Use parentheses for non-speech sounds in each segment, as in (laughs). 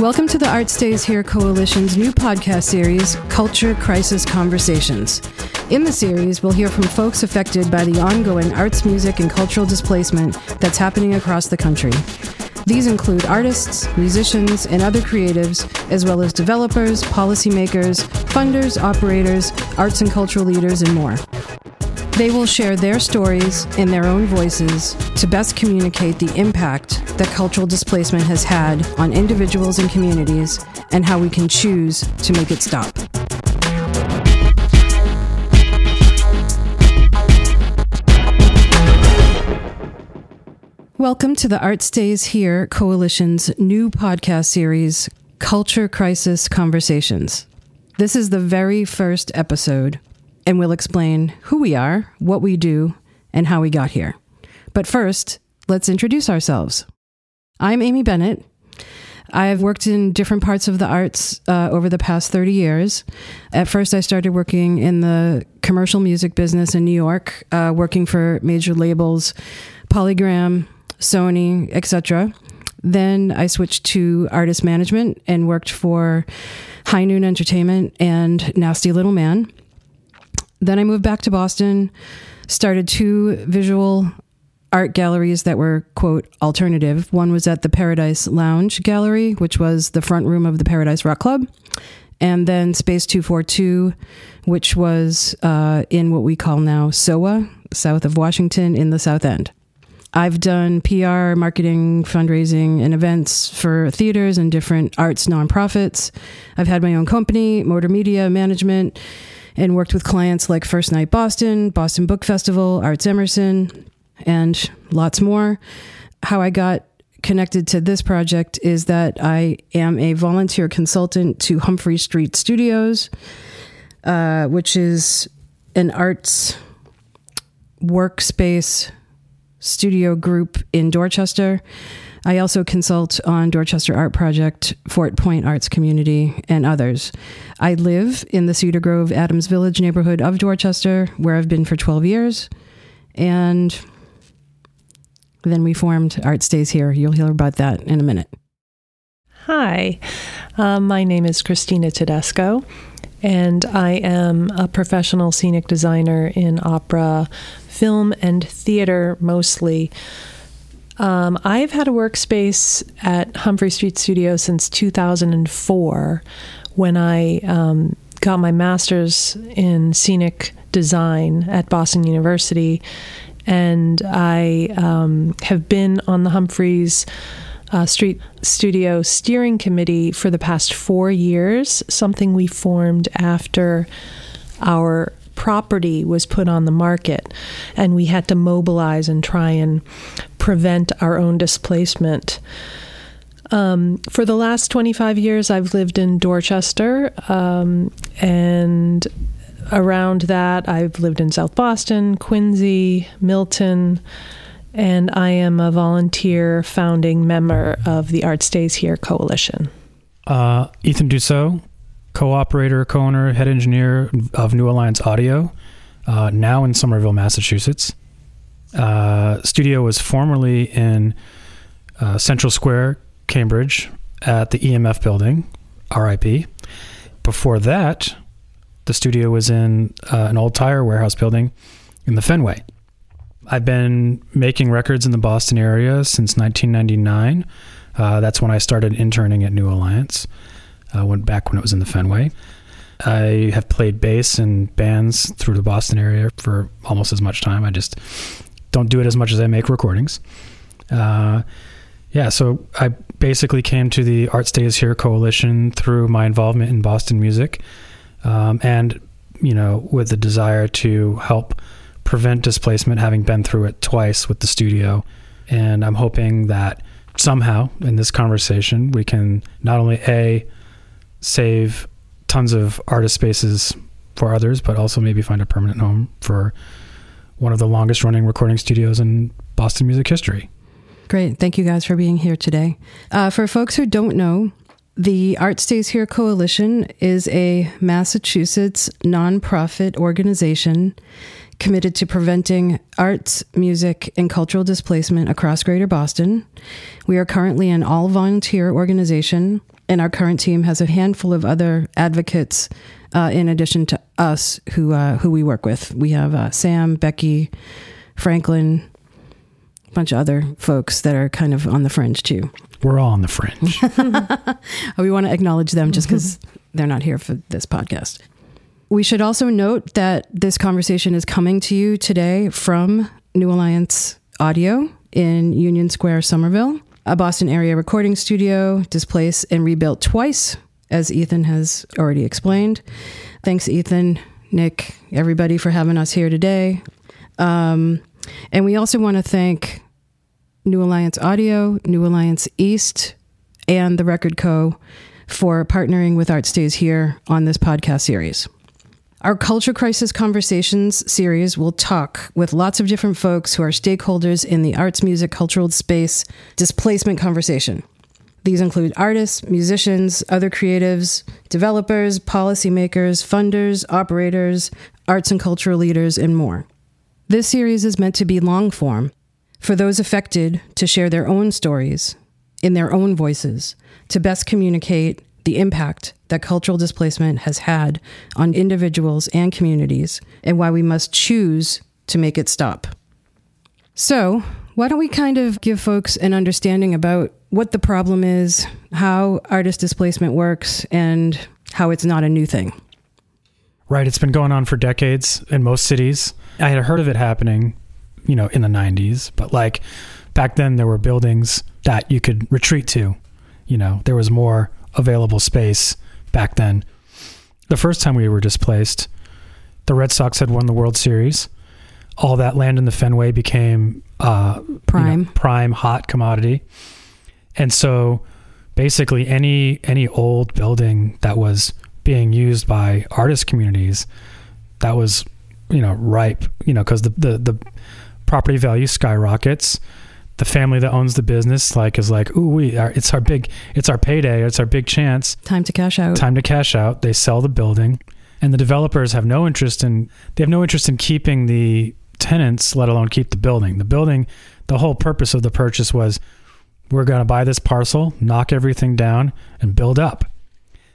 Welcome to the Art Stays Here Coalition's new podcast series, Culture Crisis Conversations. In the series, we'll hear from folks affected by the ongoing arts, music, and cultural displacement that's happening across the country. These include artists, musicians, and other creatives, as well as developers, policymakers, funders, operators, arts and cultural leaders, and more. They will share their stories in their own voices to best communicate the impact that cultural displacement has had on individuals and communities and how we can choose to make it stop. Welcome to the Art Stays Here Coalition's new podcast series, Culture Crisis Conversations. This is the very first episode and we'll explain who we are, what we do, and how we got here. But first, let's introduce ourselves. I'm Ami Bennitt. I've worked in different parts of the arts uh, over the past 30 years. At first, I started working in the commercial music business in New York, uh, working for major labels, Polygram, Sony, etc. Then I switched to artist management and worked for High Noon Entertainment and Nasty Little Man. Then I moved back to Boston, started two visual art galleries that were, quote, alternative. One was at the Paradise Lounge Gallery, which was the front room of the Paradise Rock Club. And then Space 242, which was uh, in what we call now SOWA, south of Washington, in the South End. I've done PR, marketing, fundraising, and events for theaters and different arts nonprofits. I've had my own company, Motor Media Management and worked with clients like First Night Boston, Boston Book Festival, Arts Emerson, and lots more. How I got connected to this project is that I am a volunteer consultant to Humphrey Street Studios, uh, which is an arts workspace studio group in Dorchester. I also consult on Dorchester Art Project, Fort Point Arts Community, and others. I live in the Cedar Grove Adams Village neighborhood of Dorchester, where I've been for 12 years. And then we formed Art Stays Here. You'll hear about that in a minute. Hi, um, my name is Cristina Todesco, and I am a professional scenic designer in opera, film, and theater mostly. Um, I've had a workspace at Humphrey Street Studio since 2004 when I um, got my master's in scenic design at Boston University. And I um, have been on the Humphreys uh, Street Studio Steering Committee for the past four years, something we formed after our property was put on the market, and we had to mobilize and try and prevent our own displacement. Um, for the last 25 years, I've lived in Dorchester, um, and around that, I've lived in South Boston, Quincy, Milton, and I am a volunteer founding member of the Art Stays Here Coalition. Uh, Ethan Dussault, co-operator, co-owner, head engineer of New Alliance Audio, uh, now in Somerville, Massachusetts. Uh, studio was formerly in uh, Central Square, Cambridge, at the EMF building, RIP. Before that, the studio was in uh, an old tire warehouse building in the Fenway. I've been making records in the Boston area since 1999. Uh, that's when I started interning at New Alliance uh, went back when it was in the Fenway. I have played bass in bands through the Boston area for almost as much time. I just don't do it as much as I make recordings. Uh, yeah, so I basically came to the Art Stays Here coalition through my involvement in Boston music, um, and you know, with the desire to help prevent displacement, having been through it twice with the studio. And I'm hoping that somehow in this conversation we can not only a save tons of artist spaces for others, but also maybe find a permanent home for one of the longest running recording studios in Boston music history. Great. Thank you guys for being here today. Uh, for folks who don't know, the Art Stays Here Coalition is a Massachusetts nonprofit organization committed to preventing arts, music, and cultural displacement across Greater Boston. We are currently an all volunteer organization and our current team has a handful of other advocates uh, in addition to us who uh, who we work with. We have uh, Sam, Becky, Franklin, a bunch of other folks that are kind of on the fringe too. We're all on the fringe. (laughs) (laughs) we want to acknowledge them just because (laughs) they're not here for this podcast. We should also note that this conversation is coming to you today from New Alliance Audio in Union Square, Somerville, a Boston area recording studio, displaced and rebuilt twice, as Ethan has already explained. Thanks, Ethan, Nick, everybody for having us here today. Um, and we also want to thank New Alliance Audio, New Alliance East, and the Record Co. for partnering with Art Stays Here on this podcast series. Our Culture Crisis Conversations series will talk with lots of different folks who are stakeholders in the arts, music, cultural space displacement conversation. These include artists, musicians, other creatives, developers, policymakers, funders, operators, arts and cultural leaders, and more. This series is meant to be long form for those affected to share their own stories in their own voices to best communicate the impact that cultural displacement has had on individuals and communities, and why we must choose to make it stop. So, why don't we kind of give folks an understanding about what the problem is, how artist displacement works, and how it's not a new thing? Right. It's been going on for decades in most cities. I had heard of it happening, you know, in the 90s, but like back then there were buildings that you could retreat to. You know, there was more available space back then. The first time we were displaced, the Red Sox had won the World Series. All that land in the Fenway became uh, Prime. you know, prime hot commodity, and so basically any any old building that was being used by artist communities that was you know ripe you know because the, the the property value skyrockets the family that owns the business like is like ooh we are it's our big it's our payday it's our big chance. Time to cash out. time to cash out. They sell the building and the developers have no interest in they have no interest in keeping the tenants let alone keep the building. The building the whole purpose of the purchase was we're going to buy this parcel knock everything down and build up.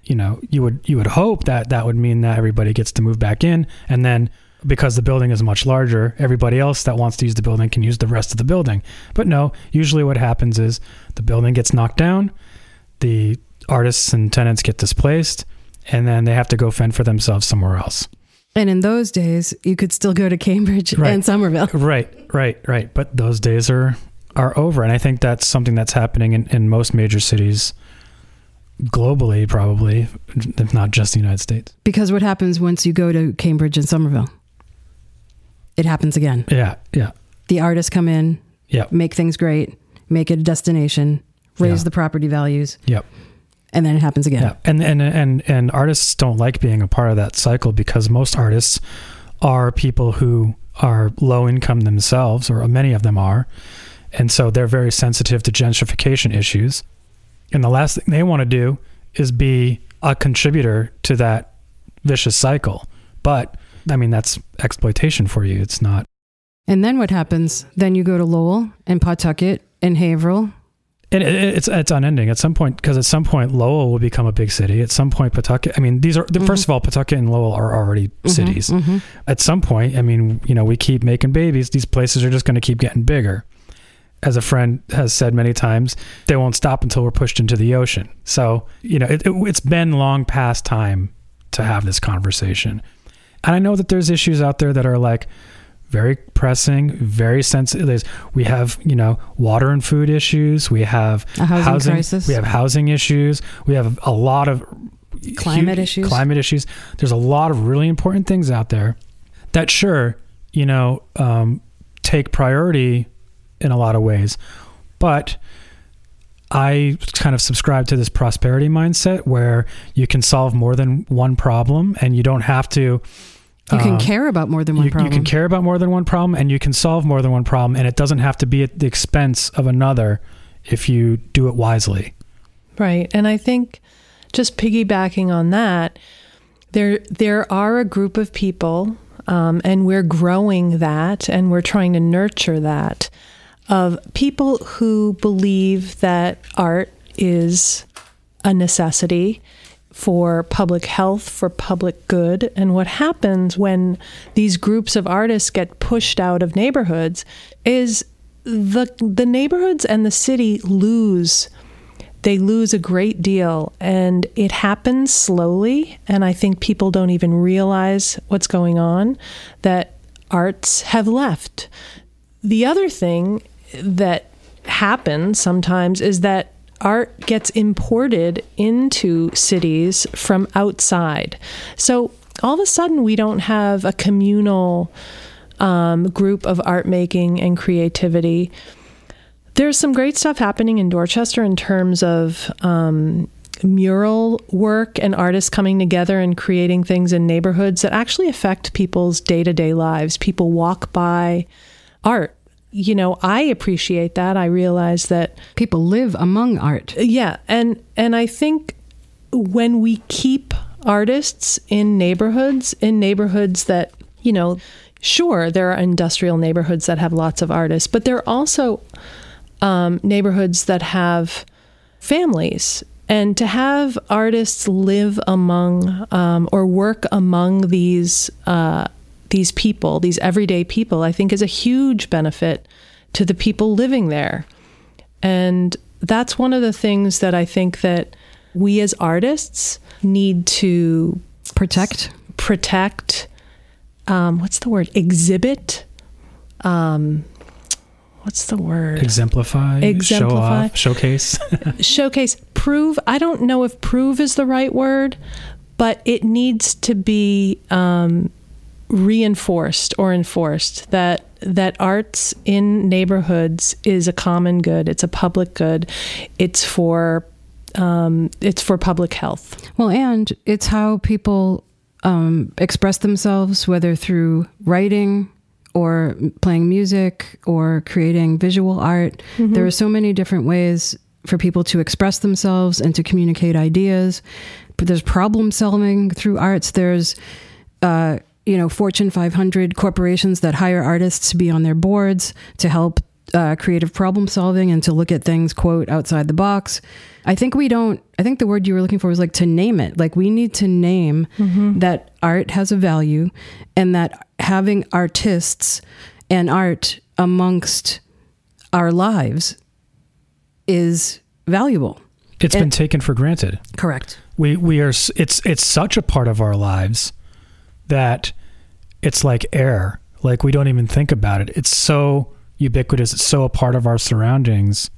You know you would you would hope that that would mean that everybody gets to move back in and then because the building is much larger everybody else that wants to use the building can use the rest of the building but no usually what happens is the building gets knocked down the artists and tenants get displaced and then they have to go fend for themselves somewhere else And in those days, you could still go to Cambridge Right. and Somerville. (laughs) right right right but those days are are over and i think that's something that's happening in, in most major cities globally probably if not just the united states Because what happens once you go to Cambridge and Somerville? It happens again. yeah yeah The artists come in, yeah, make things great, make it a destination, raise Yeah. the property values, yep and then it happens again. Yeah, and and and and artists don't like being a part of that cycle because most artists are people who are low income themselves, or many of them are, and so they're very sensitive to gentrification issues. And the last thing they want to do is be a contributor to that vicious cycle. But I mean, that's exploitation for you. It's not. And then what happens? Then you go to Lowell and Pawtucket and Haverhill. And it, it- it's it's unending at some point because at some point Lowell will become a big city. At some point, Pawtucket. I mean, these are Mhm. first of all, Pawtucket and Lowell are already Mhm, cities. mhm. at some point, I mean, you know, we keep making babies. These places are just going to keep getting bigger. As a friend has said many times, they won't stop until we're pushed into the ocean. So, you know, it, it's been long past time to have this conversation. And I know that there's issues out there that are like very pressing, very sensitive. We have, you know, water and food issues. We have A housing crisis. We have housing issues. We have a lot of Climate hu- issues. Climate issues. There's a lot of really important things out there that, sure, you know, um, take priority in a lot of ways, but I kind of subscribe to this prosperity mindset where you can solve more than one problem, and you don't have to. You can um, care about more than one you, problem. you can care about more than one problem and you can solve more than one problem and it doesn't have to be at the expense of another if you do it wisely Right. And I think just piggybacking on that, there there are a group of people, um, and we're growing that and we're trying to nurture that of people who believe that art is a necessity for public health, for public good. And what happens when these groups of artists get pushed out of neighborhoods is the the neighborhoods and the city lose they lose a great deal and it happens slowly and I think people don't even realize what's going on that arts have left. The other thing that happens sometimes is that art gets imported into cities from outside. So all of a sudden, we don't have a communal um, group of art making and creativity. There's some great stuff happening in Dorchester in terms of um, mural work and artists coming together and creating things in neighborhoods that actually affect people's day to day lives. People walk by art you know, I appreciate that. I realize that people live among art. Yeah, and and I think when we keep artists in neighborhoods, in neighborhoods that, you know, sure, there are industrial neighborhoods that have lots of artists, but there are also um, neighborhoods that have families. And to have artists live among um, or work among these uh, these people, these everyday people, I think is a huge benefit to the people living there. And that's one of the things that I think that we as artists need to protect, protect. Um, what's the word? Exhibit. Um, what's the word? Exemplify. Exemplify. Show off, showcase. (laughs) showcase. Prove. I don't know if prove is the right word, but it needs to be um, reinforced or enforced that that arts in neighborhoods is a common good. It's a public good. It's for um, it's for public health. Well, and it's how people um, express themselves, whether through writing or playing music or creating visual art. Mm-hmm. There are so many different ways for people to express themselves and to communicate ideas. But there's problem solving through arts. There's uh, you know Fortune 500 corporations that hire artists to be on their boards to help uh, creative problem solving and to look at things quote outside the box. I think we don't. I think the word you were looking for was like to name it. Like we need to name mm-hmm. that art has a value, and that having artists and art amongst our lives is valuable. It's and, been taken for granted. Correct. We we are. It's it's such a part of our lives that it's like air. Like we don't even think about it. It's so ubiquitous. It's so a part of our surroundings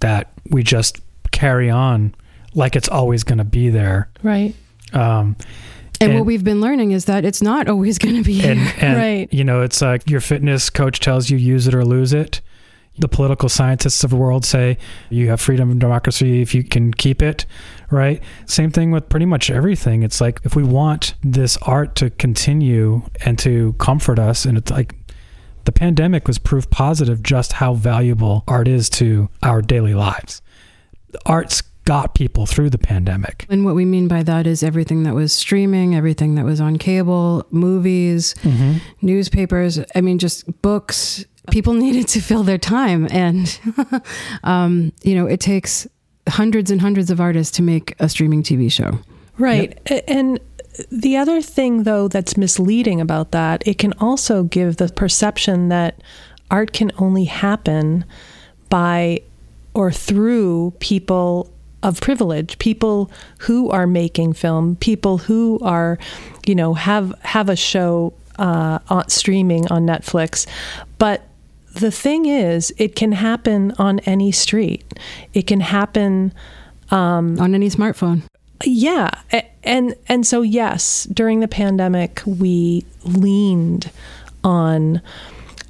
that we just carry on like it's always going to be there. Right. Um, and, and, what we've been learning is that it's not always going to be and, (laughs) and, right. You know, it's like your fitness coach tells you use it or lose it. The political scientists of the world say you have freedom and democracy if you can keep it right? Same thing with pretty much everything. It's like if we want this art to continue and to comfort us, and it's like the pandemic was proof positive just how valuable art is to our daily lives. Art's got people through the pandemic. And what we mean by that is everything that was streaming, everything that was on cable, movies, mm-hmm. newspapers, I mean, just books. People (laughs) needed to fill their time. And, (laughs) um, you know, it takes hundreds and hundreds of artists to make a streaming TV show. Right. Yep. And the other thing, though, that's misleading about that, it can also give the perception that art can only happen by or through people of privilege, people who are making film, people who are, you know, have have a show uh, on streaming on Netflix, but the thing is, it can happen on any street. It can happen um, on any smartphone. Yeah, and and so yes, during the pandemic, we leaned on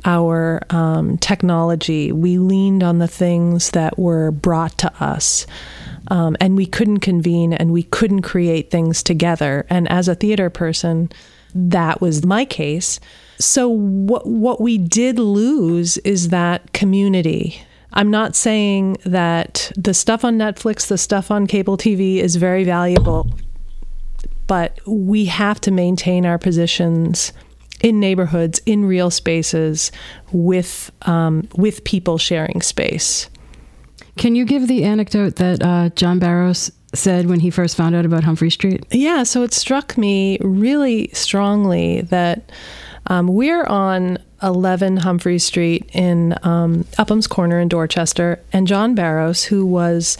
our um, technology. We leaned on the things that were brought to us. Um, and we couldn't convene and we couldn't create things together. And as a theater person, that was my case. So what what we did lose is that community. I'm not saying that the stuff on Netflix, the stuff on cable TV is very valuable, but we have to maintain our positions in neighborhoods, in real spaces, with um, with people sharing space. Can you give the anecdote that uh, John Barros said when he first found out about Humphrey Street? Yeah, so it struck me really strongly that um, we're on 11 Humphrey Street in um, Upham's Corner in Dorchester, and John Barros, who was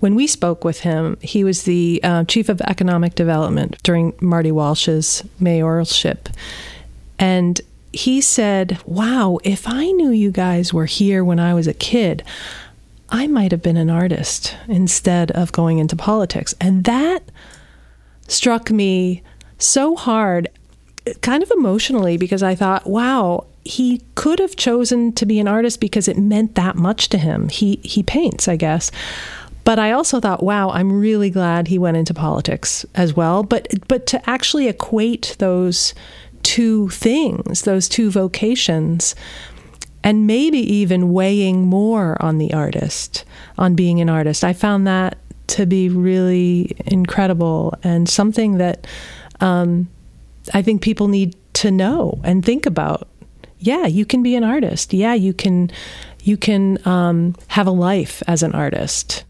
when we spoke with him, he was the uh, chief of economic development during Marty Walsh's mayoralship. And he said, Wow, if I knew you guys were here when I was a kid, I might have been an artist instead of going into politics. And that struck me so hard, kind of emotionally, because I thought, wow, he could have chosen to be an artist because it meant that much to him. He he paints, I guess. But I also thought, wow, I'm really glad he went into politics as well. But but to actually equate those two things, those two vocations, and maybe even weighing more on the artist, on being an artist. I found that to be really incredible and something that um, I think people need to know and think about. Yeah, you can be an artist. Yeah, you can you can um, have a life as an artist.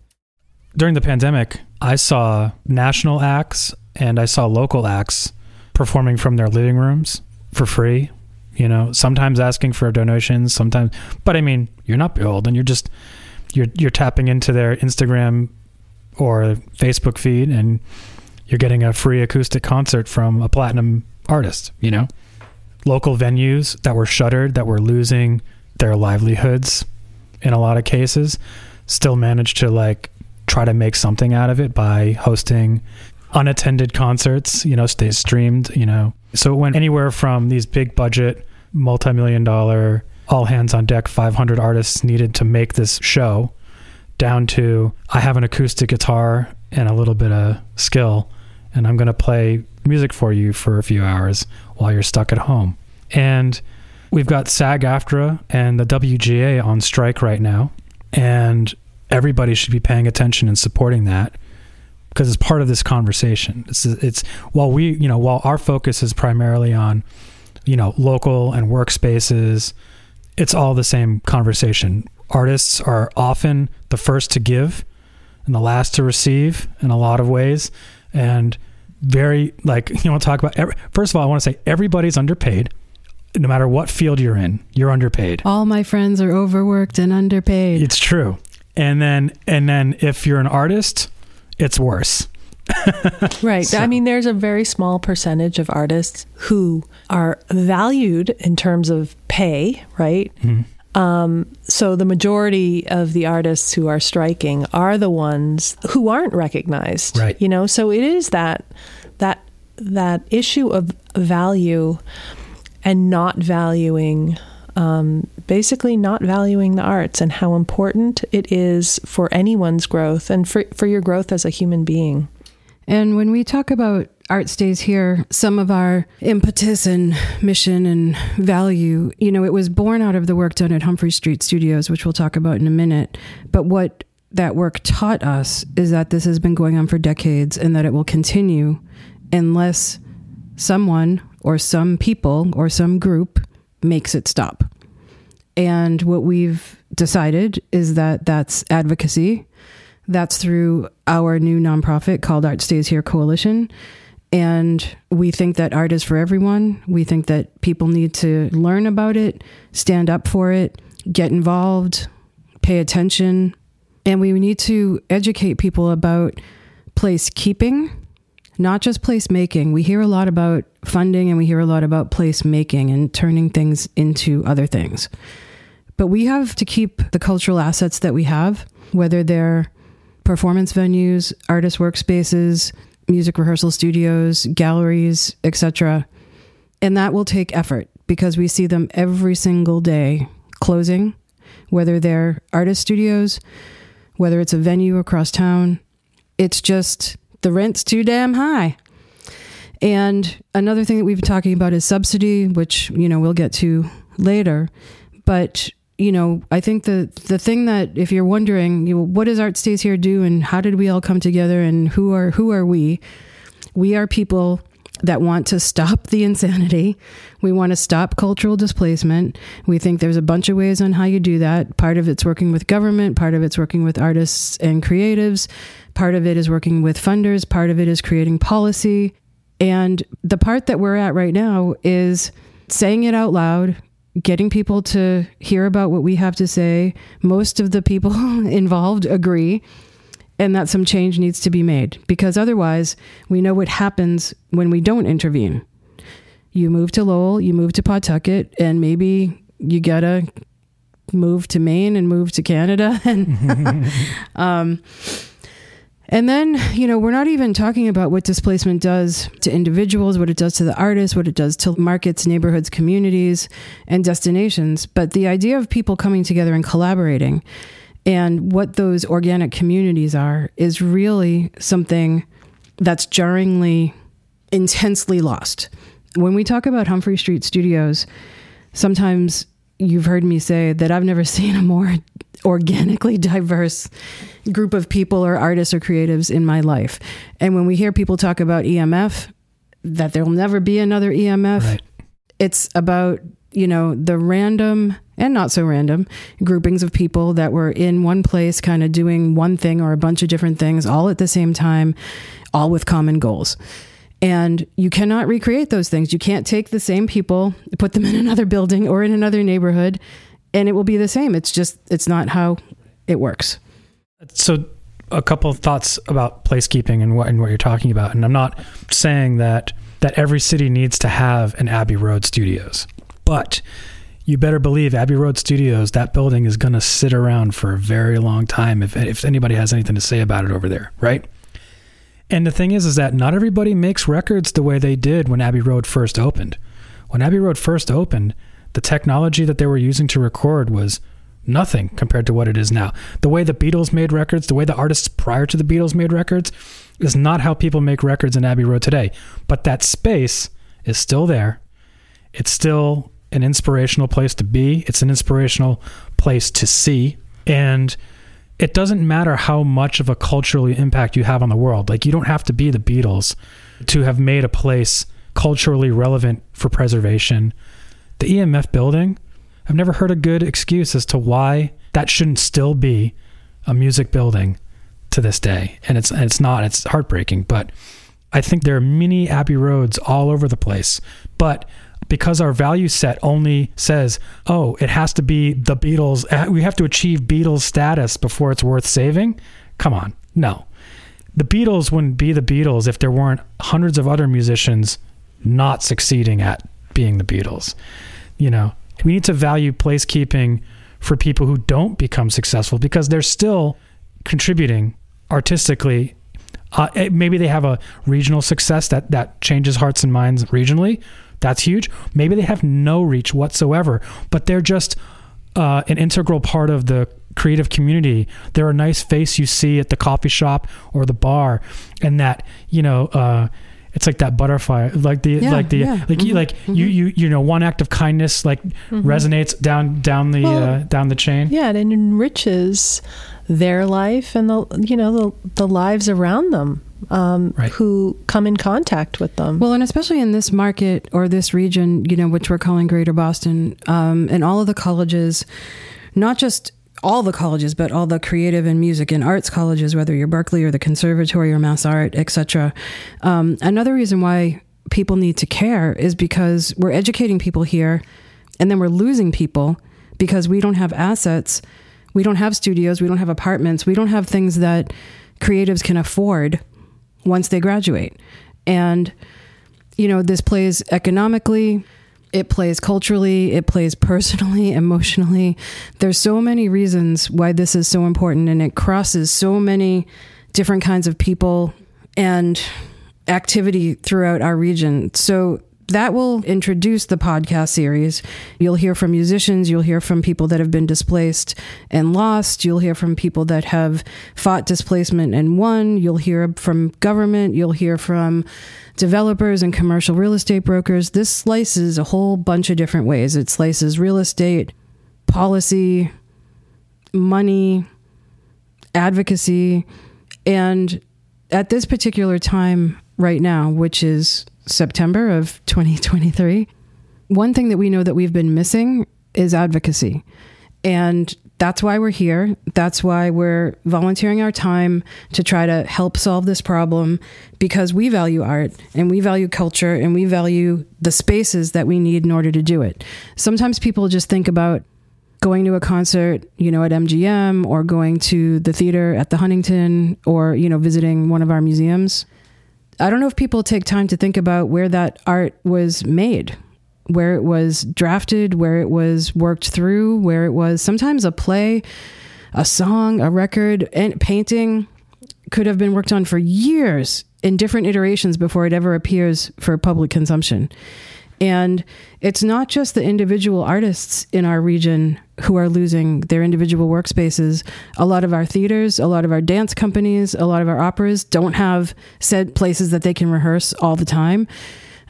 During the pandemic, I saw national acts and I saw local acts performing from their living rooms for free you know sometimes asking for donations sometimes but i mean you're not beholden you're just you're you're tapping into their instagram or facebook feed and you're getting a free acoustic concert from a platinum artist you know local venues that were shuttered that were losing their livelihoods in a lot of cases still managed to like try to make something out of it by hosting unattended concerts, you know, stay streamed, you know. So it went anywhere from these big budget, multi million dollar, all hands on deck, 500 artists needed to make this show down to I have an acoustic guitar and a little bit of skill, and I'm going to play music for you for a few hours while you're stuck at home. And we've got SAG AFTRA and the WGA on strike right now, and everybody should be paying attention and supporting that because it's part of this conversation. It's it's while we you know while our focus is primarily on you know local and workspaces, it's all the same conversation. Artists are often the first to give and the last to receive in a lot of ways, and very like (laughs) you to talk about. Every, first of all, I want to say everybody's underpaid. No matter what field you're in, you're underpaid. All my friends are overworked and underpaid. It's true. And then and then if you're an artist, it's worse. (laughs) right. So. I mean, there's a very small percentage of artists who are valued in terms of pay, right? Mm-hmm. Um, so the majority of the artists who are striking are the ones who aren't recognized, right? You know, so it is that that that issue of value and not valuing um, basically not valuing the arts and how important it is for anyone's growth and for, for your growth as a human being. And when we talk about Art Stays Here, some of our impetus and mission and value, you know, it was born out of the work done at Humphrey Street Studios, which we'll talk about in a minute. But what that work taught us is that this has been going on for decades and that it will continue unless someone or some people or some group makes it stop. And what we've decided is that that's advocacy. That's through our new nonprofit called Art Stays Here Coalition. And we think that art is for everyone. We think that people need to learn about it, stand up for it, get involved, pay attention. And we need to educate people about place keeping not just placemaking. We hear a lot about funding and we hear a lot about placemaking and turning things into other things. But we have to keep the cultural assets that we have, whether they're performance venues, artist workspaces, music rehearsal studios, galleries, etc. And that will take effort because we see them every single day closing, whether they're artist studios, whether it's a venue across town. It's just the rent's too damn high. And another thing that we've been talking about is subsidy, which, you know, we'll get to later. But, you know, I think the the thing that if you're wondering, you know, what does Art Stays Here do and how did we all come together and who are who are we? We are people that want to stop the insanity. We want to stop cultural displacement. We think there's a bunch of ways on how you do that. Part of it's working with government, part of it's working with artists and creatives, part of it is working with funders, part of it is creating policy. And the part that we're at right now is saying it out loud, getting people to hear about what we have to say. Most of the people (laughs) involved agree and that some change needs to be made because otherwise we know what happens when we don't intervene. You move to Lowell, you move to Pawtucket, and maybe you gotta move to Maine and move to Canada (laughs) and (laughs) um, and then, you know, we're not even talking about what displacement does to individuals, what it does to the artists, what it does to markets, neighborhoods, communities, and destinations. But the idea of people coming together and collaborating and what those organic communities are is really something that's jarringly, intensely lost. When we talk about Humphrey Street Studios, sometimes you've heard me say that I've never (laughs) seen a more organically (laughs) diverse group of people or artists or creatives in my life. And when we hear people talk about EMF, that there'll never be another EMF, right. it's about, you know, the random and not so random groupings of people that were in one place, kind of doing one thing or a bunch of different things all at the same time, all with common goals. And you cannot recreate those things. You can't take the same people, put them in (laughs) another building or in another neighborhood, and it will be the same. It's just, it's not how it works. So, a couple of thoughts about placekeeping and what, and what you're talking about. And I'm not saying that that every city needs to have an Abbey Road Studios, but you better believe Abbey Road Studios, that building is going to sit around for a very long time if, if anybody has anything to say about it over there, right? And the thing is, is that not everybody makes records the way they did when Abbey Road first opened. When Abbey Road first opened, the technology that they were using to record was nothing compared to what it is now. The way the Beatles made records, the way the artists prior to the Beatles made records, is not how people make records in Abbey Road today. But that space is still there. It's still an inspirational place to be, it's an inspirational place to see. And it doesn't matter how much of a cultural impact you have on the world. Like, you don't have to be the Beatles to have made a place culturally relevant for preservation. The EMF building, I've never heard a good excuse as to why that shouldn't still be a music building to this day. And it's and it's not. It's heartbreaking, but I think there are many Abbey Roads all over the place. But because our value set only says, oh, it has to be the Beatles, uh, we have to achieve Beatles status before it's worth saving. Come on. No. The Beatles wouldn't be the Beatles if there weren't hundreds of other musicians not succeeding at being the Beatles. You know, we need to value placekeeping for people who don't become successful because they're still contributing artistically. Uh, eh, maybe they have a regional success that that changes hearts and minds regionally, that's huge. Maybe they have no reach whatsoever, but they're just uh, an integral part of the creative community. They're a nice face you see at the coffee shop or the bar, and that you know. Uh, it's like that butterfly, like the yeah, like the yeah. like mm-hmm. you like mm-hmm. you you you know one act of kindness like mm-hmm. resonates down down the well, uh, down the chain. Yeah, and it enriches their life and the you know the the lives around them um, right. who come in contact with them. Well, and especially in this market or this region, you know, which we're calling Greater Boston, um, and all of the colleges, not just all the colleges, but all the creative and music and arts colleges, whether you're Berklee or the Conservatory or Mass Art, etc. Um, another reason why people need to care is because we're educating people here, and then we're losing people because we don't have assets, we don't have studios, we don't have apartments, we don't have things that creatives can afford once they graduate. And, you know, this plays economically, it plays culturally, it plays personally, (laughs) emotionally. There's so many reasons why this is so important, and it crosses so many different kinds of people and activity throughout our region. So that will introduce the podcast series. You'll hear from musicians, you'll hear from people that have been displaced and lost, you'll hear from people that have fought displacement and won, you'll hear from government, you'll hear from developers and commercial real estate brokers. This slices a whole bunch of different ways. It slices real estate, policy, money, advocacy, and at this particular time right now, which is September of 2023. One thing that we know that we've been missing is advocacy. And that's why we're here. That's why we're volunteering our time to try to help solve this problem because we value art and we value culture and we value the spaces that we need in order to do it. Sometimes people just think about going to a concert, you know, at MGM or going to the theater at the Huntington or, you know, visiting one of our museums. I don't know if people take time to think about where that art was made where it was drafted, where it was worked through, where it was sometimes a play, a song, a record, and painting could have been worked on for years in different iterations before it ever appears for public consumption. And it's not just the individual artists in our region who are losing their individual workspaces. A lot of our theaters, a lot of our dance companies, a lot of our operas don't have said places that they can rehearse all the time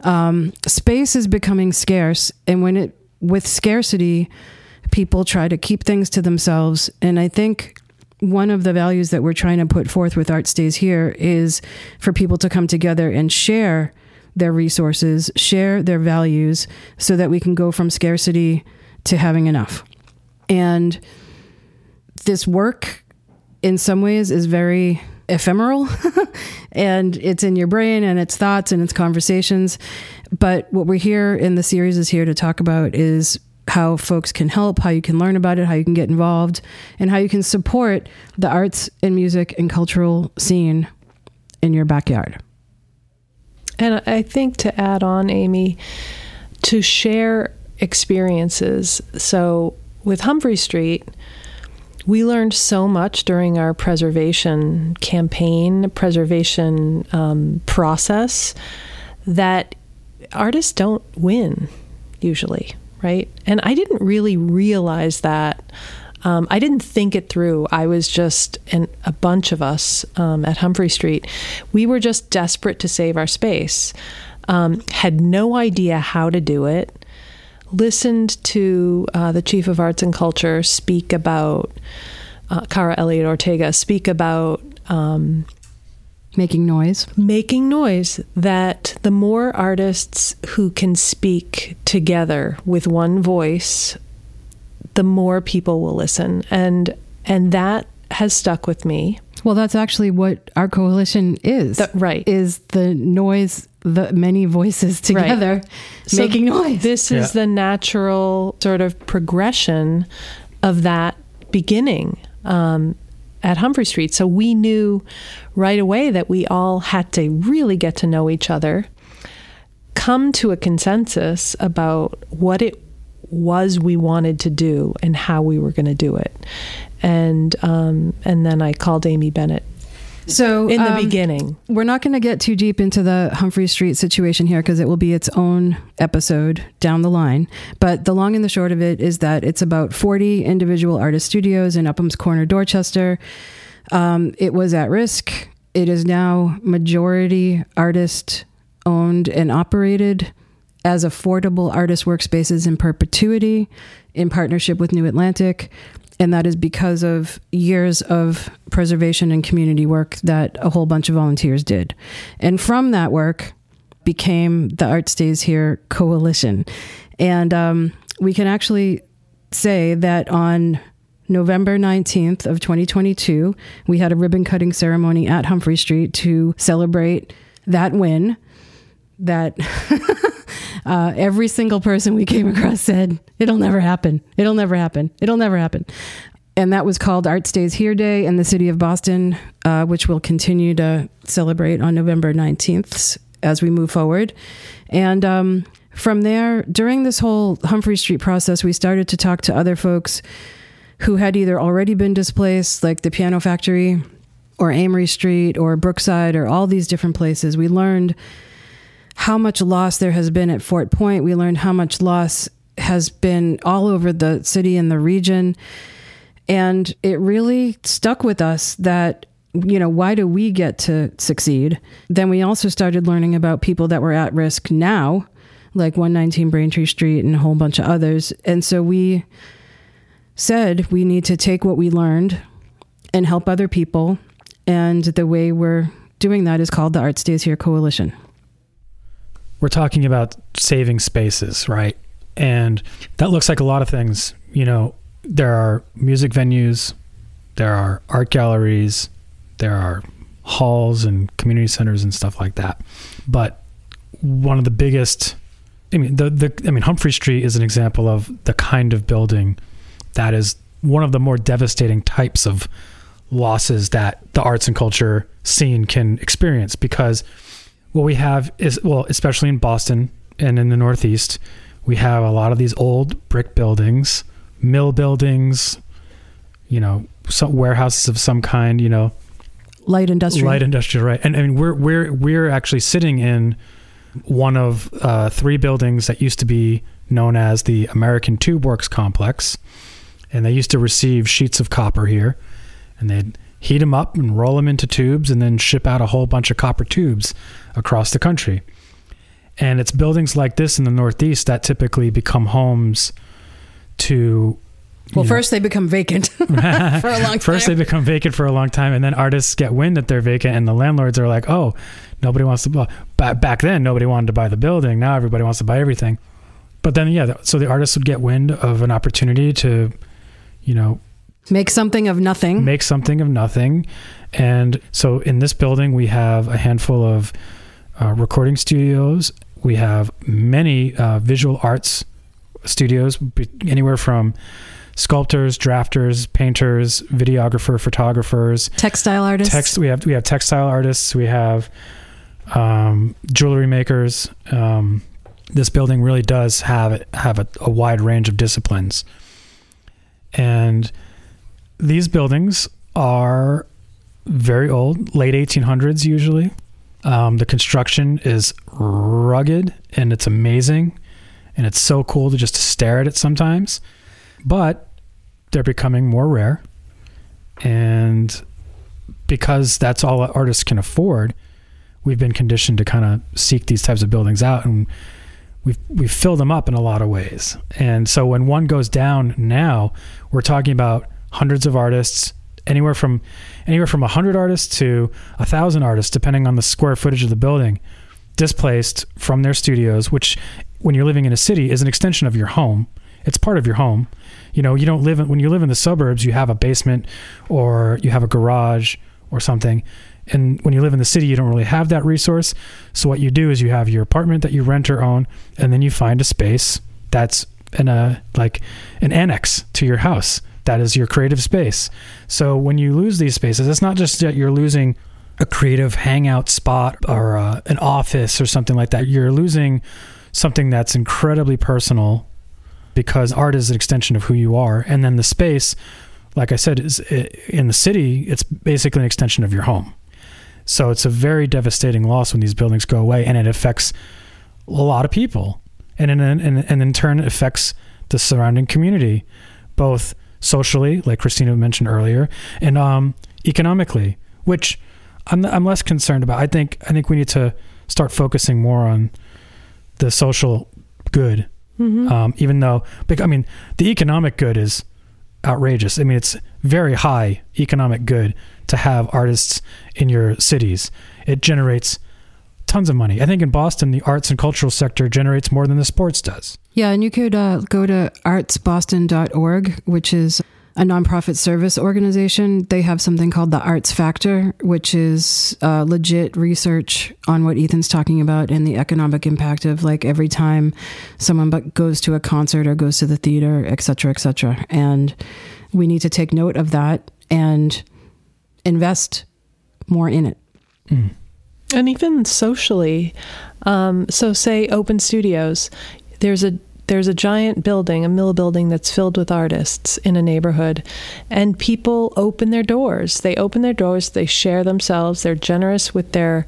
um, space is becoming scarce, and when it with scarcity, people try to keep things to themselves. And I think one of the values that we're trying to put forth with Art Stays Here is for people to come together and share their resources, share their values, so that we can go from scarcity to having enough. And this work, in some ways, is very ephemeral (laughs) and it's in your brain and it's thoughts and it's conversations. But what we're here in the series is here to talk about is how folks can help, how you can learn about it, how you can get involved, and how you can support the arts and music and cultural scene in your backyard. And I think to add on, Ami, to share experiences. So with Humphrey Street, we learned so much during our preservation campaign, preservation um, process, that artists don't win usually, right? And I didn't really realize that. Um, I didn't think it through. I was just, and a bunch of us um, at Humphrey Street, we were just desperate to save our space. Um, had no idea how to do it listened to uh, the chief of arts and culture speak about uh, Kara Elliott Ortega speak about um, making noise. Making noise. That the more artists who can speak together with one voice, the more people will listen, and and that has stuck with me. Well, that's actually what our coalition is. The, right. Is the noise the many voices together right. making so noise. This is yeah. the natural sort of progression of that beginning um, at Humphrey Street. So we knew right away that we all had to really get to know each other, come to a consensus about what it was we wanted to do and how we were going to do it. And um, and then I called Ami Bennitt so in the um, beginning, we're not going to get too deep into the Humphrey Street situation here because it will be its own episode down the line. But the long and the short of it is that it's about 40 individual artist studios in Upham's Corner, Dorchester. Um, it was at risk. It is now majority artist owned and operated as affordable artist workspaces in perpetuity in partnership with New Atlantic and that is because of years of preservation and community work that a whole bunch of volunteers did. And from that work became the Art Stays Here Coalition. And um, we can actually say that on November 19th of 2022, we had a ribbon cutting ceremony at Humphrey Street to celebrate that win that (laughs) uh, every single person we came across said, It'll never happen. It'll never happen. It'll never happen. And that was called Art Stays Here Day in the city of Boston, uh, which we'll continue to celebrate on November 19th as we move forward. And um, from there, during this whole Humphrey Street process, we started to talk to other folks who had either already been displaced, like the Piano Factory or Amory Street or Brookside or all these different places. We learned how much loss there has been at Fort Point. We learned how much loss has been all over the city and the region. And it really stuck with us that, you know, why do we get to succeed? Then we also started learning about people that were at risk now, like 119 Braintree Street and a whole bunch of others. And so we said we need to take what we learned and help other people. And the way we're doing that is called the Art Stays Here Coalition. We're talking about saving spaces, right? And that looks like a lot of things. You know, there are music venues, there are art galleries, there are halls and community centers and stuff like that. But one of the biggest I mean the, the I mean Humphrey Street is an example of the kind of building that is one of the more devastating types of losses that the arts and culture scene can experience because what we have is well especially in Boston and in the Northeast we have a lot of these old brick buildings, mill buildings, you know, some warehouses of some kind, you know, light industrial. Light industrial, right? And I mean, we're we're we're actually sitting in one of uh, three buildings that used to be known as the American Tube Works complex, and they used to receive sheets of copper here, and they'd heat them up and roll them into tubes, and then ship out a whole bunch of copper tubes across the country. And it's buildings like this in the Northeast that typically become homes to well, first know. they become vacant (laughs) for a long (laughs) time. First they become vacant for a long time, and then artists get wind that they're vacant, and the landlords are like, "Oh, nobody wants to." Well, back then, nobody wanted to buy the building. Now everybody wants to buy everything. But then, yeah, so the artists would get wind of an opportunity to, you know, make something of nothing. Make something of nothing, and so in this building we have a handful of uh, recording studios. We have many uh, visual arts studios, anywhere from sculptors, drafters, painters, videographer, photographers, textile artists. Text. We have we have textile artists. We have um, jewelry makers. Um, this building really does have have a, a wide range of disciplines, and these buildings are very old, late 1800s usually. Um, the construction is rugged and it's amazing, and it's so cool to just stare at it sometimes but they're becoming more rare. And because that's all artists can afford, we've been conditioned to kind of seek these types of buildings out and we've we've filled them up in a lot of ways. And so when one goes down now, we're talking about hundreds of artists, anywhere from anywhere from 100 artists to a 1000 artists depending on the square footage of the building displaced from their studios, which when you're living in a city is an extension of your home. It's part of your home you know, you don't live in, when you live in the suburbs, you have a basement or you have a garage or something. And when you live in the city, you don't really have that resource. So what you do is you have your apartment that you rent or own, and then you find a space that's in a like an annex to your house. That is your creative space. So when you lose these spaces, it's not just that you're losing a creative hangout spot or uh, an office or something like that. You're losing something that's incredibly personal because art is an extension of who you are. And then the space, like I said, is in the city, it's basically an extension of your home. So it's a very devastating loss when these buildings go away, and it affects a lot of people, and in and, and in turn affects the surrounding community, both socially, like Cristina mentioned earlier, and um, economically, which I'm I'm less concerned about. I think I think we need to start focusing more on the social good Mm-hmm. Um, even though, I mean, the economic good is outrageous. I mean, it's very high economic good to have artists in your cities. It generates tons of money. I think in Boston, the arts and cultural sector generates more than the sports does. Yeah, and you could uh, go to artsboston.org, which is a nonprofit service organization. They have something called the Arts Factor, which is uh, legit research on what Ethan's talking about and the economic impact of like every time someone but goes to a concert or goes to the theater, et cetera, et cetera. And we need to take note of that and invest more in it. Mm. And even socially, um, so say open studios, there's a there's a giant building, a mill building that's filled with artists in a neighborhood, and people open their doors. They open their doors, they share themselves, they're generous with their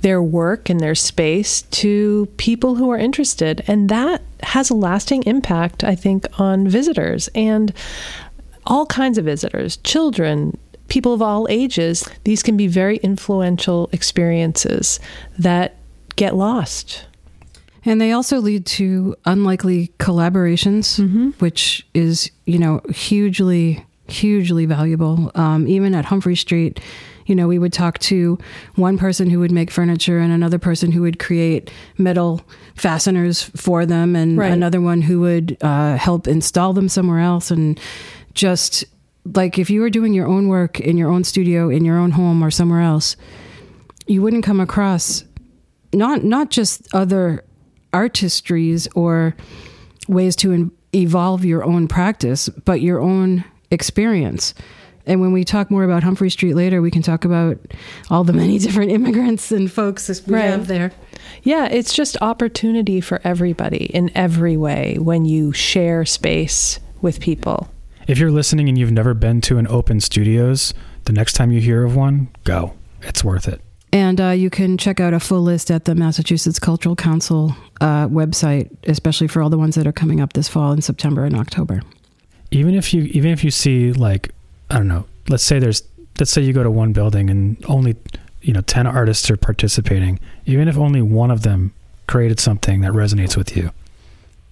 their work and their space to people who are interested, and that has a lasting impact, I think, on visitors and all kinds of visitors, children, people of all ages. These can be very influential experiences that get lost. And they also lead to unlikely collaborations, mm-hmm. which is, you know, hugely, hugely valuable. Um, even at Humphrey Street, You know, we would talk to one person who would make furniture and another person who would create metal fasteners for them, and Right. another one who would uh, help install them somewhere else. And just like if you were doing your own work in your own studio, in your own home, or somewhere else, you wouldn't come across not not just other artistries or ways to in, evolve your own practice, but your own experience. And when we talk more about Humphrey Street later, we can talk about all the many (laughs) different immigrants and folks that we Right. have there. Yeah, it's just opportunity for everybody in every way when you share space with people. If you're listening and you've never been to an open studios, the next time you hear of one, go. It's worth it. And uh, you can check out a full list at the Massachusetts Cultural Council uh, website, especially for all the ones that are coming up this fall in September and October. Even if you even if you see like I don't know, let's say there's let's say you go to one building and only you know 10 artists are participating, even if only one of them created something that resonates with you,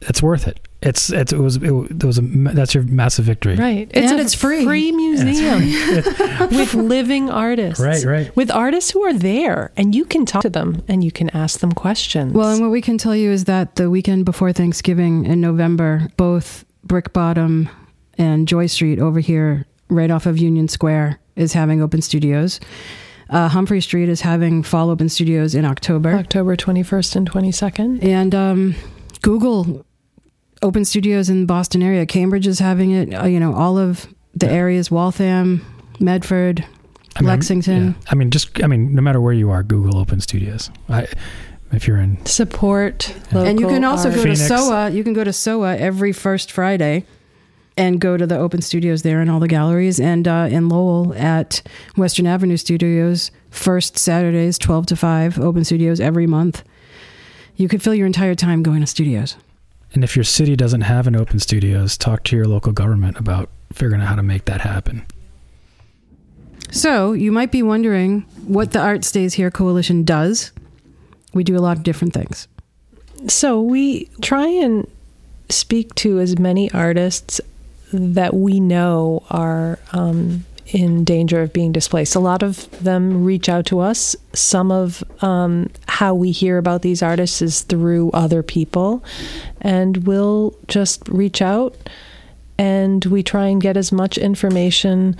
it's worth it. It's, it's it was it, was a that's your massive victory. Right. And a it's free. Free museum (laughs) with living artists. Right, right. With artists who are there and you can talk to them and you can ask them questions. Well, and what we can tell you is that the weekend before Thanksgiving in November, both Brickbottom and Joy Street over here, right off of Union Square, is having open studios. Uh, Humphrey Street is having fall open studios in October. October 21st and 22nd. And um, Google open studios in the Boston area. Cambridge is having it. Uh, you know, all of the areas: Waltham, Medford, I mean, Lexington. yeah. I mean, just I mean, no matter where you are, Google Open Studios. I, if you're in, Support Yeah. local and you can also art. go Phoenix. to SOWA. You can go to SOWA every first Friday and go to the open studios there and all the galleries. And uh, in Lowell at Western Avenue Studios, first Saturdays, 12 to 5, open studios every month. You could fill your entire time going to studios. And if your city doesn't have an Open Studios, talk to your local government about figuring out how to make that happen. So you might be wondering what the Art Stays Here Coalition does. We do a lot of different things. So we try and speak to as many artists that we know are um, in danger of being displaced. A lot of them reach out to us. Some of um, how we hear about these artists is through other people, and we'll just reach out and we try and get as much information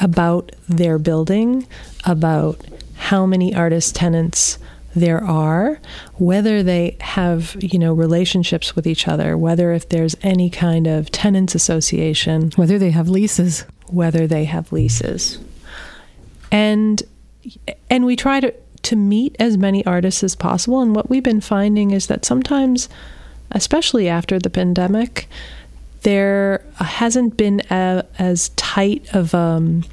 about their building, about how many artist tenants there are, whether they have, you know, relationships with each other, whether if there's any kind of tenants association, Whether they have leases. Whether they have leases. And and we try to to meet as many artists as possible and what we've been finding is that sometimes especially after the pandemic there hasn't been a, as tight of um,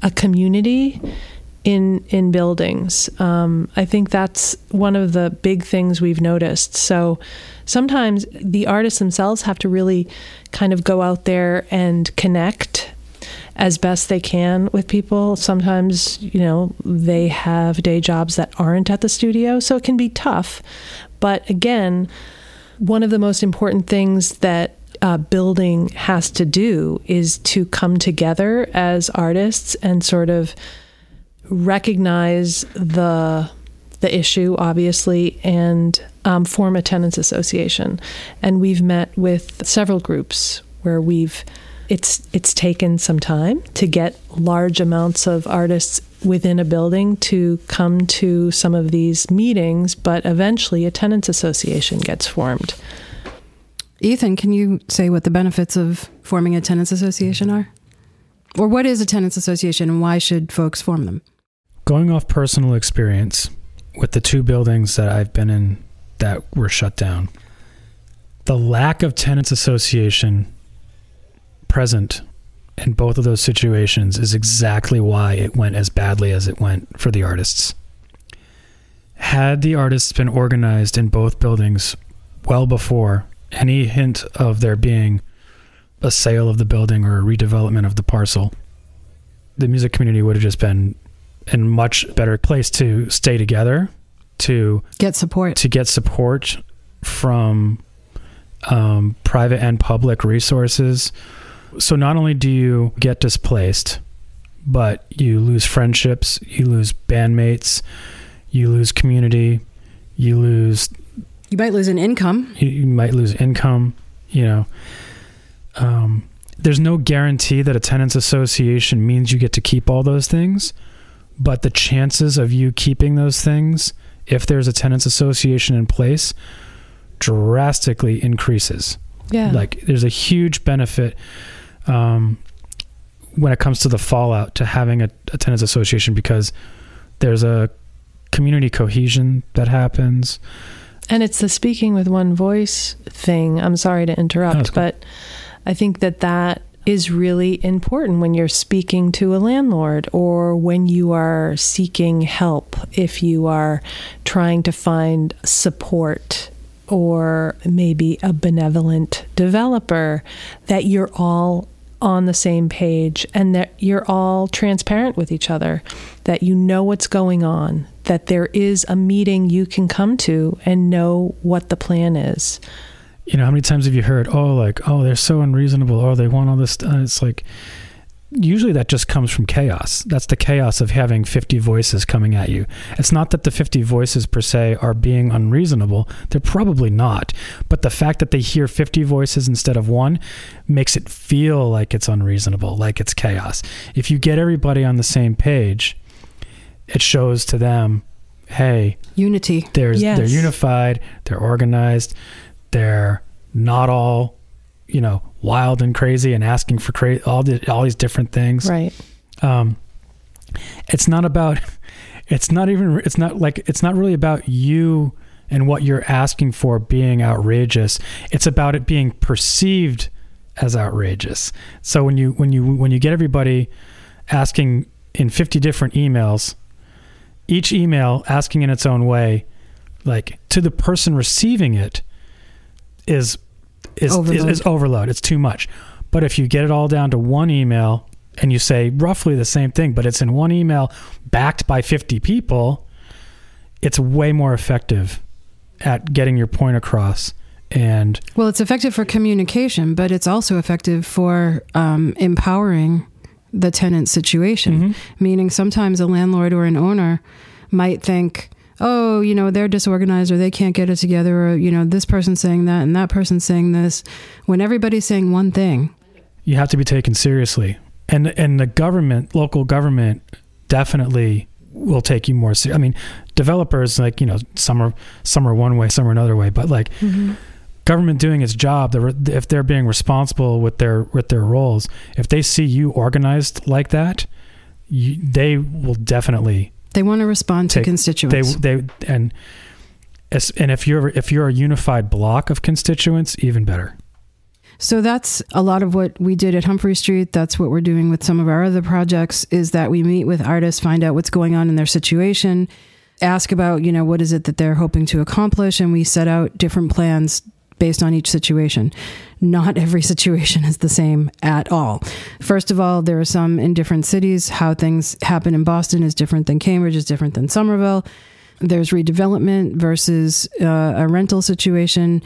a community in in buildings. Um, I think that's one of the big things we've noticed. So sometimes the artists themselves have to really kind of go out there and connect as best they can with people. Sometimes, you know, they have day jobs that aren't at the studio, so it can be tough. But again, one of the most important things that uh, building has to do is to come together as artists and sort of recognize the the issue, obviously, and um, form a tenants association. And we've met with several groups where we've it's it's taken some time to get large amounts of artists within a building to come to some of these meetings, but eventually a tenants association gets formed. Ethan, can you say what the benefits of forming a tenants association are? Or what is a tenants association and why should folks form them? Going off personal experience with the two buildings that I've been in that were shut down, the lack of tenants association present in both of those situations is exactly why it went as badly as it went for the artists. Had the artists been organized in both buildings well before any hint of there being a sale of the building or a redevelopment of the parcel, the music community would have just been in much better place to stay together, to Get support. to get support from um, private and public resources. So not only do you get displaced, but you lose friendships, you lose bandmates, you lose community, you lose You might lose an income. you, you might lose income you know um, there's no guarantee that a tenants association means you get to keep all those things but the chances of you keeping those things if there's a tenants association in place drastically increases Yeah. like there's a huge benefit um, when it comes to the fallout to having a, a tenants association because there's a community cohesion that happens And it's the speaking with one voice thing. I'm sorry to interrupt, cool. but I think that that is really important when you're speaking to a landlord or when you are seeking help, if you are trying to find support or maybe a benevolent developer, that you're all on the same page and that you're all transparent with each other, that you know what's going on, that there is a meeting you can come to and know what the plan is. you know how many times have you heard oh like oh they're so unreasonable oh they want all this st-" it's like usually that just comes from chaos. That's the chaos of having 50 voices coming at you. It's not that the 50 voices per se are being unreasonable. They're probably not. But the fact that they hear 50 voices instead of one makes it feel like it's unreasonable like it's chaos. If you get everybody on the same page it shows to them hey Unity. there's Yes. they're unified they're organized they're not all you know wild and crazy and asking for cra- all the all these different things. Right. um it's not about (laughs) it's not even it's not like it's not really about you and what you're asking for being outrageous. It's about it being perceived as outrageous. So when you when you when you get everybody asking in 50 different emails each email asking in its own way like to the person receiving it is is, is Overload. is overload it's too much but if you get it all down to one email and you say roughly the same thing, but it's in one email backed by 50 people, it's way more effective at getting your point across. And Well, it's effective for communication, but it's also effective for um, empowering the tenant situation. Meaning, sometimes a landlord or an owner might think, oh, you know, they're disorganized or they can't get it together, or, you know, this person's saying that and that person's saying this. When everybody's saying one thing, you have to be taken seriously. And and the government, local government, definitely will take you more. ser- I mean, developers like you know some are some are one way, some are another way, but like mm-hmm. government doing its job, if they're being responsible with their with their roles, if they see you organized like that, you, they will definitely they want to respond to they constituents. they and as- and if you're if you're a unified block of constituents, even better. So that's a lot of what we did at Humphrey Street. That's what we're doing with some of our other projects is that we meet with artists, find out what's going on in their situation, ask about, you know, what is it that they're hoping to accomplish and we set out different plans based on each situation. Not every (laughs) situation is the same at all. First of all, there are some in different cities. How things happen in Boston is different than Cambridge, is different than Somerville. There's redevelopment versus uh, a rental situation.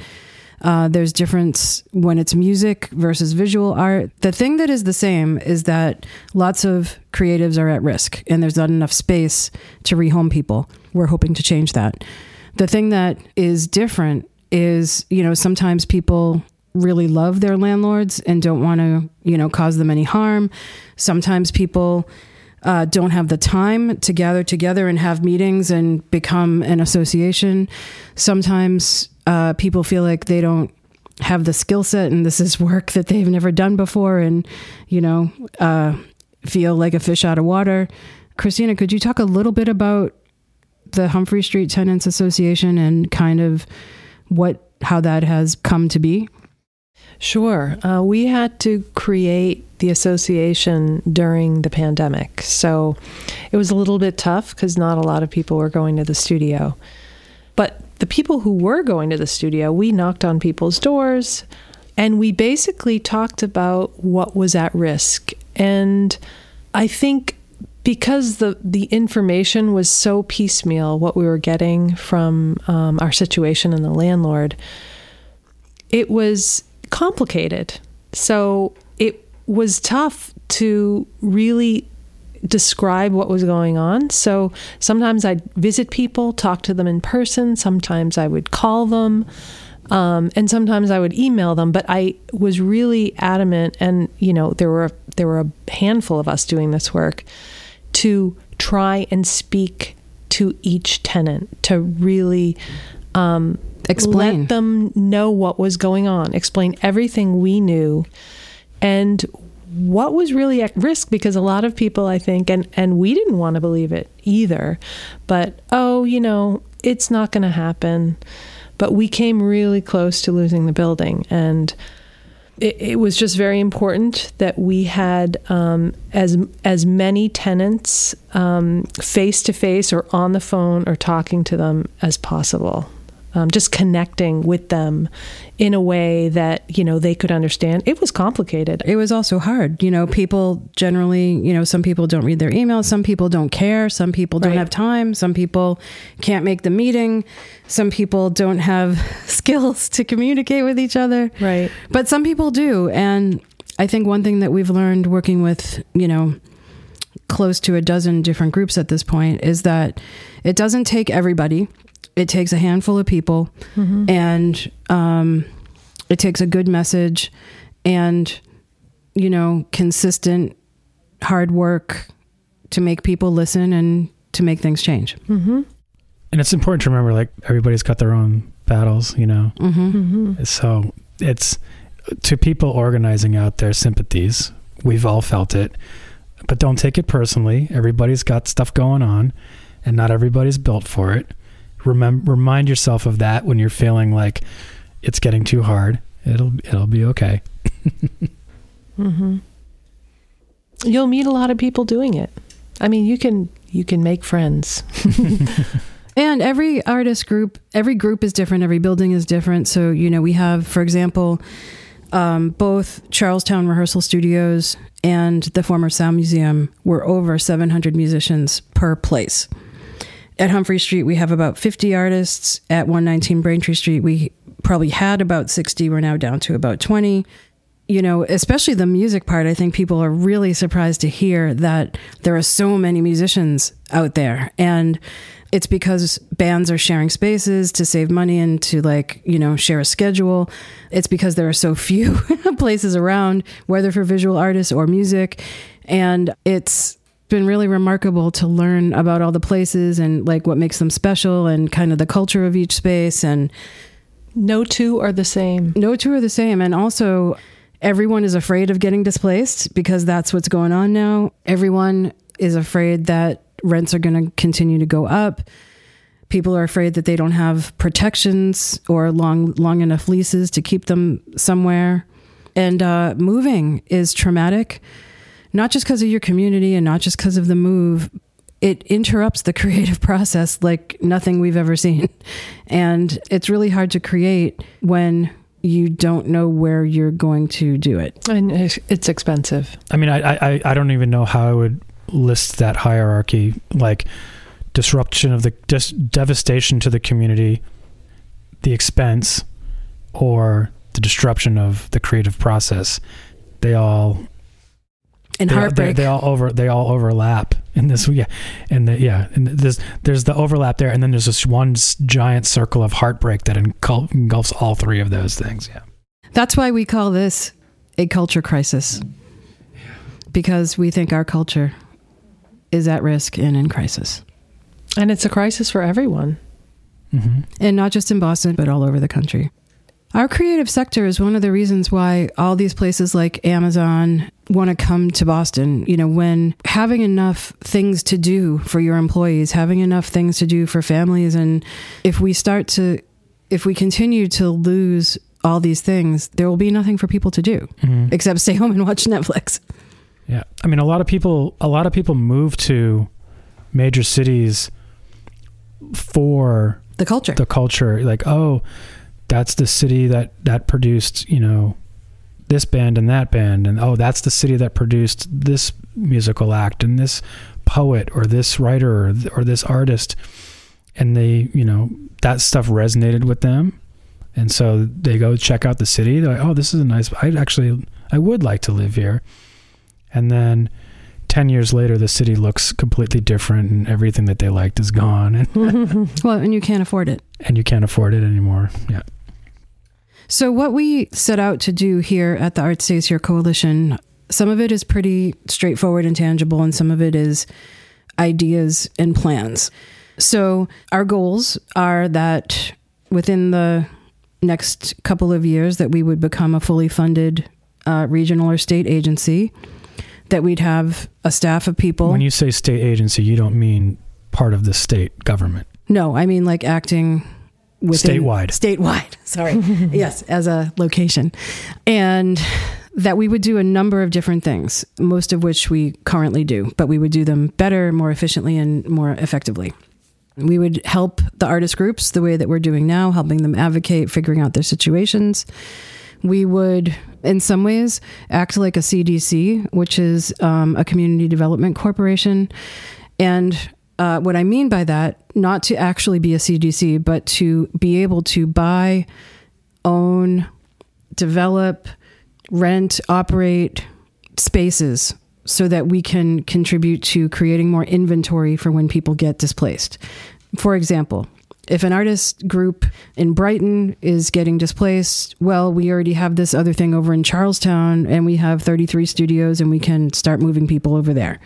Uh, there's difference when it's music versus visual art. The thing that is the same is that lots of creatives are at risk and there's not enough space to rehome people. We're hoping to change that. The thing that is different is, you know, sometimes people really love their landlords and don't want to, you know, cause them any harm. Sometimes people uh, don't have the time to gather together and have meetings and become an association. Sometimes uh, people feel like they don't have the skill set and this is work that they've never done before and, you know, uh, feel like a fish out of water. Cristina, could you talk a little bit about the Humphrey Street Tenants Association and kind of what how that has come to be? Sure. Uh, we had to create the association during the pandemic. So it was a little bit tough because not a lot of people were going to the studio. But the people who were going to the studio, we knocked on people's doors and we basically talked about what was at risk. And I think because the, the information was so piecemeal, what we were getting from um, our situation and the landlord, it was complicated. So it was tough to really describe what was going on. So sometimes I'd visit people, talk to them in person. Sometimes I would call them. Um, and sometimes I would email them, but I was really adamant, and you know there were there were a handful of us doing this work to try and speak to each tenant to really um, Explain. let them know what was going on, explain everything we knew, and what was really at risk because a lot of people I think and and we didn't want to believe it either but oh you know it's not going to happen but we came really close to losing the building and it, it was just very important that we had um, as as many tenants face to face or on the phone or talking to them as possible um, just connecting with them in a way that you know they could understand it was complicated it was also hard. You know, people generally, you know, some people don't read their emails, some people don't care, some people don't Right. have time, some people can't make the meeting, some people don't have (laughs) skills to communicate with each other. right But some people do. And I think one thing that we've learned working with, you know, close to a dozen different groups at this point is that it doesn't take everybody. It takes a handful of people and um, it takes a good message and, you know, consistent hard work to make people listen and to make things change. And it's important to remember, like everybody's got their own battles, you know. Mm-hmm. So it's to people organizing out their sympathies. We've all felt it, but don't take it personally. Everybody's got stuff going on, and not everybody's built for it. Remember, remind yourself of that when you're feeling like it's getting too hard. It'll it'll be okay. (laughs) Mm-hmm. you'll meet a lot of people doing it i mean you can you can make friends (laughs) (laughs) And every artist group, every group is different. Every building is different. So, you know, we have, for example, um, both Charlestown Rehearsal Studios and the former Sound Museum were over 700 musicians per place. At Humphrey Street, we have about 50 artists. At 119 Braintree Street, we probably had about 60. We're now down to about 20 you know, especially the music part, I think people are really surprised to hear that there are so many musicians out there. And it's because bands are sharing spaces to save money and to, like, you know, share a schedule. It's because there are so few (laughs) places around, whether for visual artists or music. And it's been really remarkable to learn about all the places and, like, what makes them special and kind of the culture of each space. And no two are the same no two are the same. And also, everyone is afraid of getting displaced because that's what's going on now. Everyone is afraid that rents are going to continue to go up. People are afraid that they don't have protections or long long enough leases to keep them somewhere. And uh, moving is traumatic, not just because of your community and not just because of the move. It interrupts the (laughs) creative process like nothing we've ever seen. And it's really hard to create when you don't know where you're going to do it. and it's it's expensive I mean, I, I I don't even know how I would list that hierarchy. Like disruption of the just devastation to the community, the expense, or the disruption of the creative process. They all And they, heartbreak. They, they all over they all overlap in this yeah and the, yeah and there's there's the overlap there and then there's this one giant circle of heartbreak that engulfs all three of those things yeah That's why we call this a culture crisis. Because we think our culture is at risk and in crisis. and it's a crisis for everyone hmm And not just in Boston, but all over the country. Our creative sector is one of the reasons why all these places like Amazon want to come to Boston. You know, when having enough things to do for your employees, having enough things to do for families, and if we start to, if we continue to lose all these things, there will be nothing for people to do hmm except stay home and watch (laughs) Netflix. Yeah, I mean, a lot of people, a lot of people move to major cities for The culture. the culture. Like, oh, that's the city that that produced, you know, this band and that band, and oh, that's the city that produced this musical act and this poet or this writer or, or this artist, and they, you know, that stuff resonated with them, and so they go check out the city. They're like, oh, this is a nice. I actually, I would like to live here, and then 10 years later the city looks completely different and everything that they liked is gone and, (laughs) (laughs) well, and you can't afford it. and you can't afford it anymore. Yeah. So, what we set out to do here at the Art Stays Here Coalition, some of it is pretty straightforward and tangible, and some of it is ideas and plans. So, our goals are that within the next couple of years that we would become a fully funded uh, regional or state agency, that we'd have a staff of people. When you say state agency, you don't mean part of the state government. no, I mean like acting within Statewide. Statewide, (laughs) sorry. (laughs) yes, as a location. And that we would do a number of different things, most of which we currently do, but we would do them better, more efficiently, and more effectively. We would help the artist groups the way that we're doing now, helping them advocate, figuring out their situations. We would, in some ways, act like a CDC, which is um, a community development corporation. And uh, what I mean by that, not to actually be a CDC, but to be able to buy, own, develop, rent, operate spaces so that we can contribute to creating more inventory for when people get displaced. For example, if an artist group in Brighton is getting displaced, well, we already have this other thing over in Charlestown and we have 33 studios and we can start moving people over there.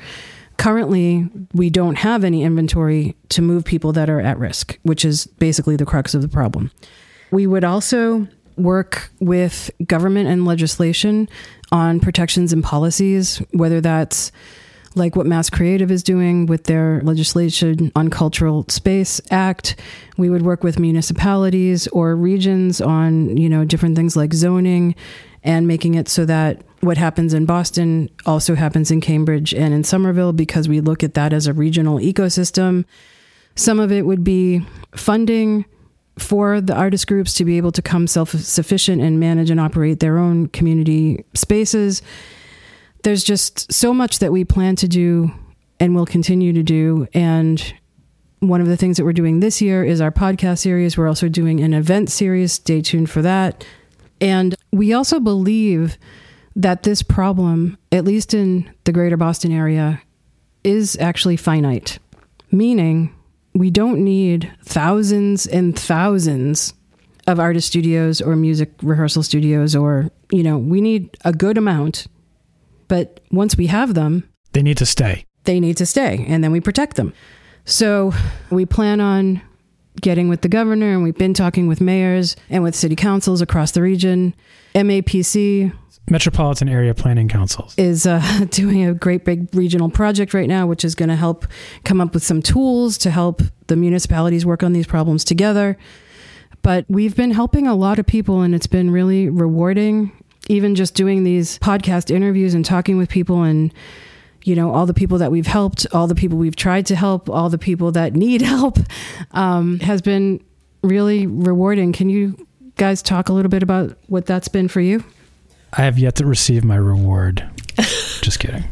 Currently, we don't have any inventory to move people that are at risk, which is basically the crux of the problem. We would also work with government and legislation on protections and policies, whether that's like what Mass Creative is doing with their legislation on Cultural Space Act. We would work with municipalities or regions on, you know, different things like zoning and making it so that what happens in Boston also happens in Cambridge and in Somerville because we look at that as a regional ecosystem. Some of it would be funding for the artist groups to be able to come self sufficient and manage and operate their own community spaces. There's just so much that we plan to do and will continue to do. And one of the things that we're doing this year is our podcast series. We're also doing an event series. Stay tuned for that. And we also believe that this problem, at least in the greater Boston area, is actually finite, meaning we don't need thousands and thousands of artist studios or music rehearsal studios or you know we need a good amount but once we have them They need to stay. they need to stay and then we protect them so we plan on getting with the governor and we've been talking with mayors and with city councils across the region mapc Metropolitan Area Planning Councils. is uh, (laughs) doing a great big regional project right now, which is going to help come up with some tools to help the municipalities work on these problems together. But we've been helping a lot of people, and it's been really rewarding. Even just doing these podcast interviews and talking with people, and you know, all the people that we've helped, all the people we've tried to help, all the people that need (laughs) help, um, has been really rewarding. Can you guys talk a little bit about what that's been for you? I have yet to receive my reward. (laughs) Just kidding.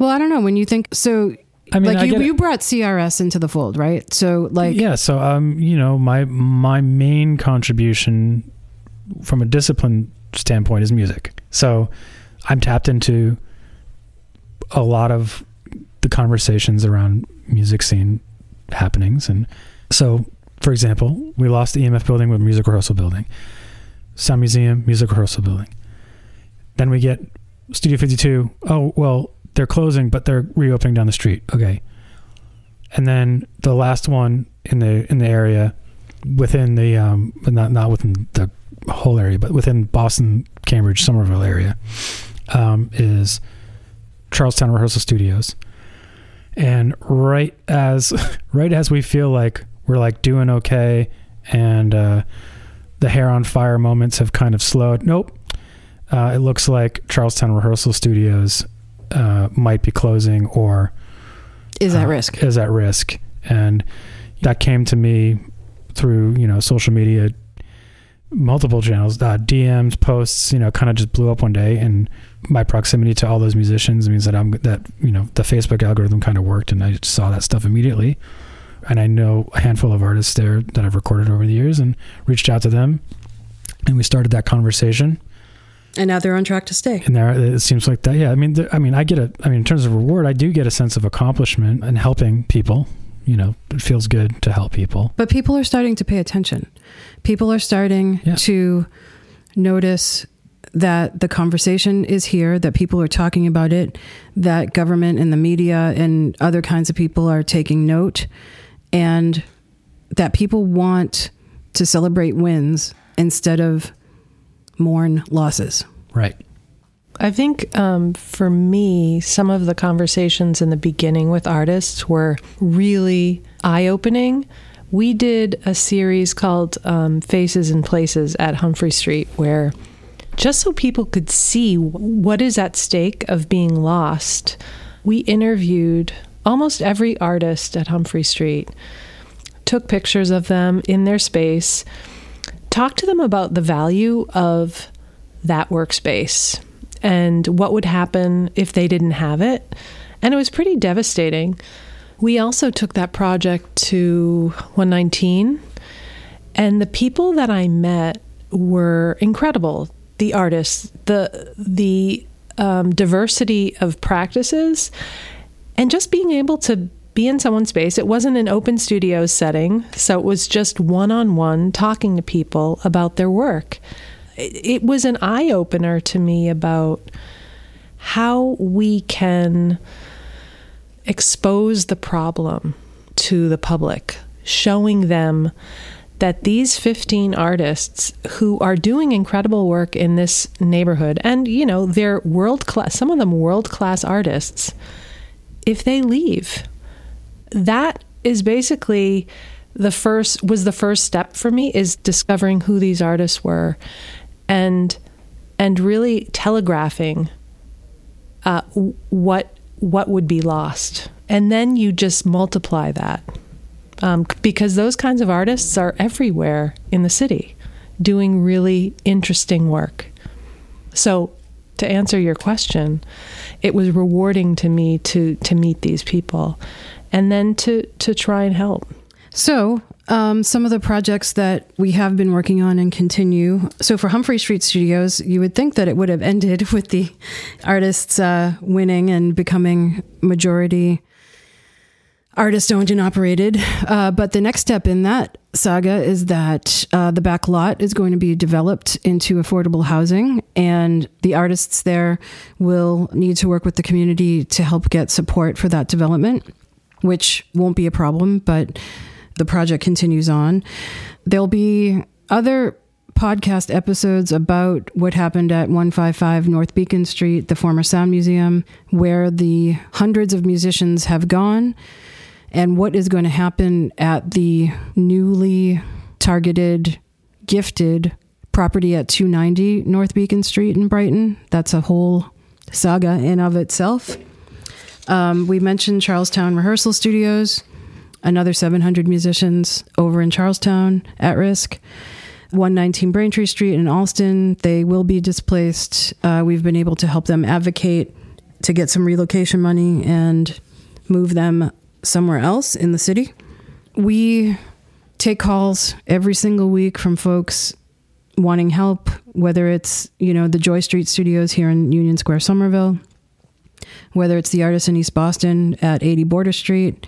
Well, I don't know. When you think so, I mean, I like you, you brought CRS into the fold, right? So, like, yeah so um you know my my main contribution from a discipline standpoint is music. So i'm tapped into a lot of the conversations around music scene happenings. And so for example we lost the emf building with music rehearsal building. Sound museum music rehearsal building. Then we get studio 52 oh well they're closing but they're reopening down the street. Okay. And then the last one in the in the area within the um but not not within the whole area but within Boston Cambridge Somerville area um is Charlestown Rehearsal Studios. And right as (laughs) right as we feel like we're like doing okay and uh the hair on fire moments have kind of slowed nope. Uh, it looks like Charlestown Rehearsal Studios uh, might be closing or is at uh, risk. is at risk. And that came to me through you know social media multiple channels uh, dms posts you know kind of just blew up one day and my proximity to all those musicians means that i'm that you know the facebook algorithm kind of worked and i just saw that stuff immediately and i know a handful of artists there that i've recorded over the years and reached out to them and we started that conversation And now they're on track to stay. And there, it seems like that. Yeah, I mean, I mean, I get a. I mean, in terms of reward, I do get a sense of accomplishment and helping people. You know, it feels good to help people. But people are starting to pay attention. People are starting Yeah. to notice that the conversation is here, that people are talking about it, that government and the media and other kinds of people are taking note, and that people want to celebrate wins instead of mourn losses. Right. I think um, for me, some of the conversations in the beginning with artists were really eye opening. We did a series called um, Faces and Places at Humphrey Street, where just so people could see what is at stake of being lost, we interviewed almost every artist at Humphrey Street, took pictures of them in their space, talked to them about the value of that workspace and what would happen if they didn't have it. And it was pretty devastating. We also took that project to 119, and the people that I met were incredible. The artists, the the um, diversity of practices, and just being able to be in someone's space. It wasn't an open studio setting, so it was just one on one talking to people about their work. It, it was an eye opener to me about how we can expose the problem to the public, showing them that these 15 artists who are doing incredible work in this neighborhood, and you know, they're world class, some of them world class artists, if they leave, that is basically the first was the first step for me is discovering who these artists were and and really telegraphing uh, what what would be lost. And then you just multiply that um, because those kinds of artists are everywhere in the city doing really interesting work. So to answer your question it was rewarding to me to to meet these people and then to to try and help. So, um, some of the projects that we have been working on and continue. So, for Humphrey Street Studios, you would think that it would have ended (laughs) with the artists uh, winning and becoming majority artist owned and operated. Uh, but the next step in that saga is that uh, the back lot is going to be developed into affordable housing, and the artists there will need to work with the community to help get support for that development, which won't be a problem, but the project continues on. There'll be other podcast episodes about what happened at 155 North Beacon Street, the former Sound Museum, where the hundreds of musicians have gone, and what is going to happen at the newly targeted, gifted property at 290 North Beacon Street in Brighton. That's a whole saga in of itself. Um, we mentioned Charlestown Rehearsal Studios another 700 musicians over in Charlestown at risk. 119 Braintree Street in Allston, they will be displaced. Uh, we've been able to help them advocate to get some relocation money and move them somewhere else in the city. We take calls every single week from folks wanting help, whether it's, you know, the Joy Street Studios here in Union Square, Somerville, whether it's the artists in East Boston at 80 Border Street,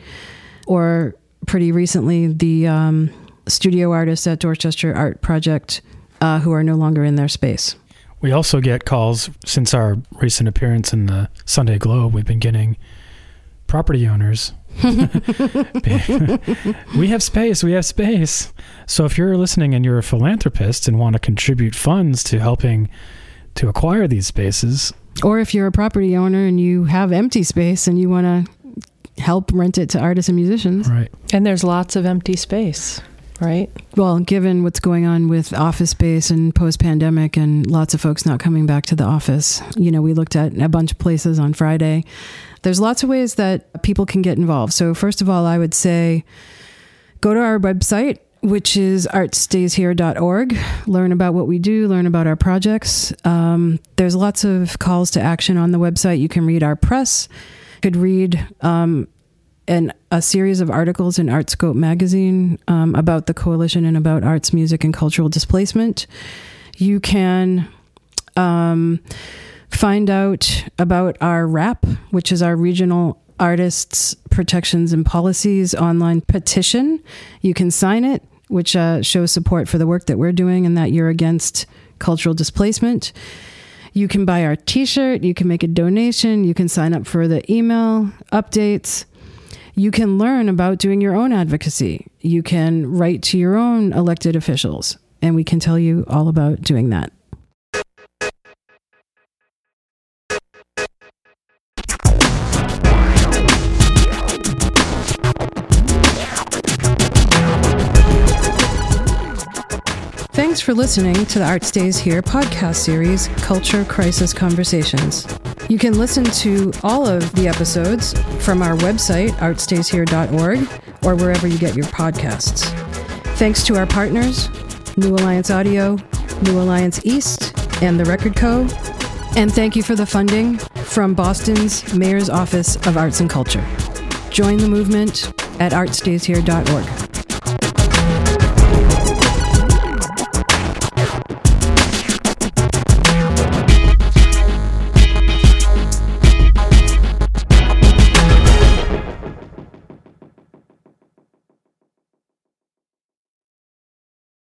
or pretty recently the um, studio artists at Dorchester Art Project uh, who are no longer in their space. We also get calls since our recent appearance in the Sunday Globe. We've been getting property owners. (laughs) we have space. We have space. So if you're listening and you're a philanthropist and want to contribute funds to helping to acquire these spaces, Or if you're a property owner and you have empty space and you want to help rent it to artists and musicians. right? and there's lots of empty space right Well, given what's going on with office space and post pandemic and lots of folks not coming back to the office, you know, we looked at a bunch of places on Friday. There's lots of ways that people can get involved. So, first of all, I would say go to our website, which is artstayshere.org. Learn about what we do, learn about our projects. Um, there's lots of calls to action on the website. You can read our press, you could read um, an, a series of articles in Artscope magazine um, about the coalition and about arts, music, and cultural displacement. You can Um, find out about our RAP, which is our regional artists protections and policies online petition. You can sign it, which uh, shows support for the work that we're doing and that you're against cultural displacement. You can buy our t shirt, you can make a donation, you can sign up for the email updates. You can learn about doing your own advocacy. You can write to your own elected officials, and we can tell you all about doing that. Thanks for listening to the Art Stays Here podcast series, Culture Crisis Conversations. You can listen to all of the episodes from our website, artstayshere.org, or wherever you get your podcasts. Thanks to our partners, New Alliance Audio, New Alliance East, and the Record Co. And thank you for the funding from Boston's Mayor's Office of Arts and Culture. Join the movement at artstayshere.org.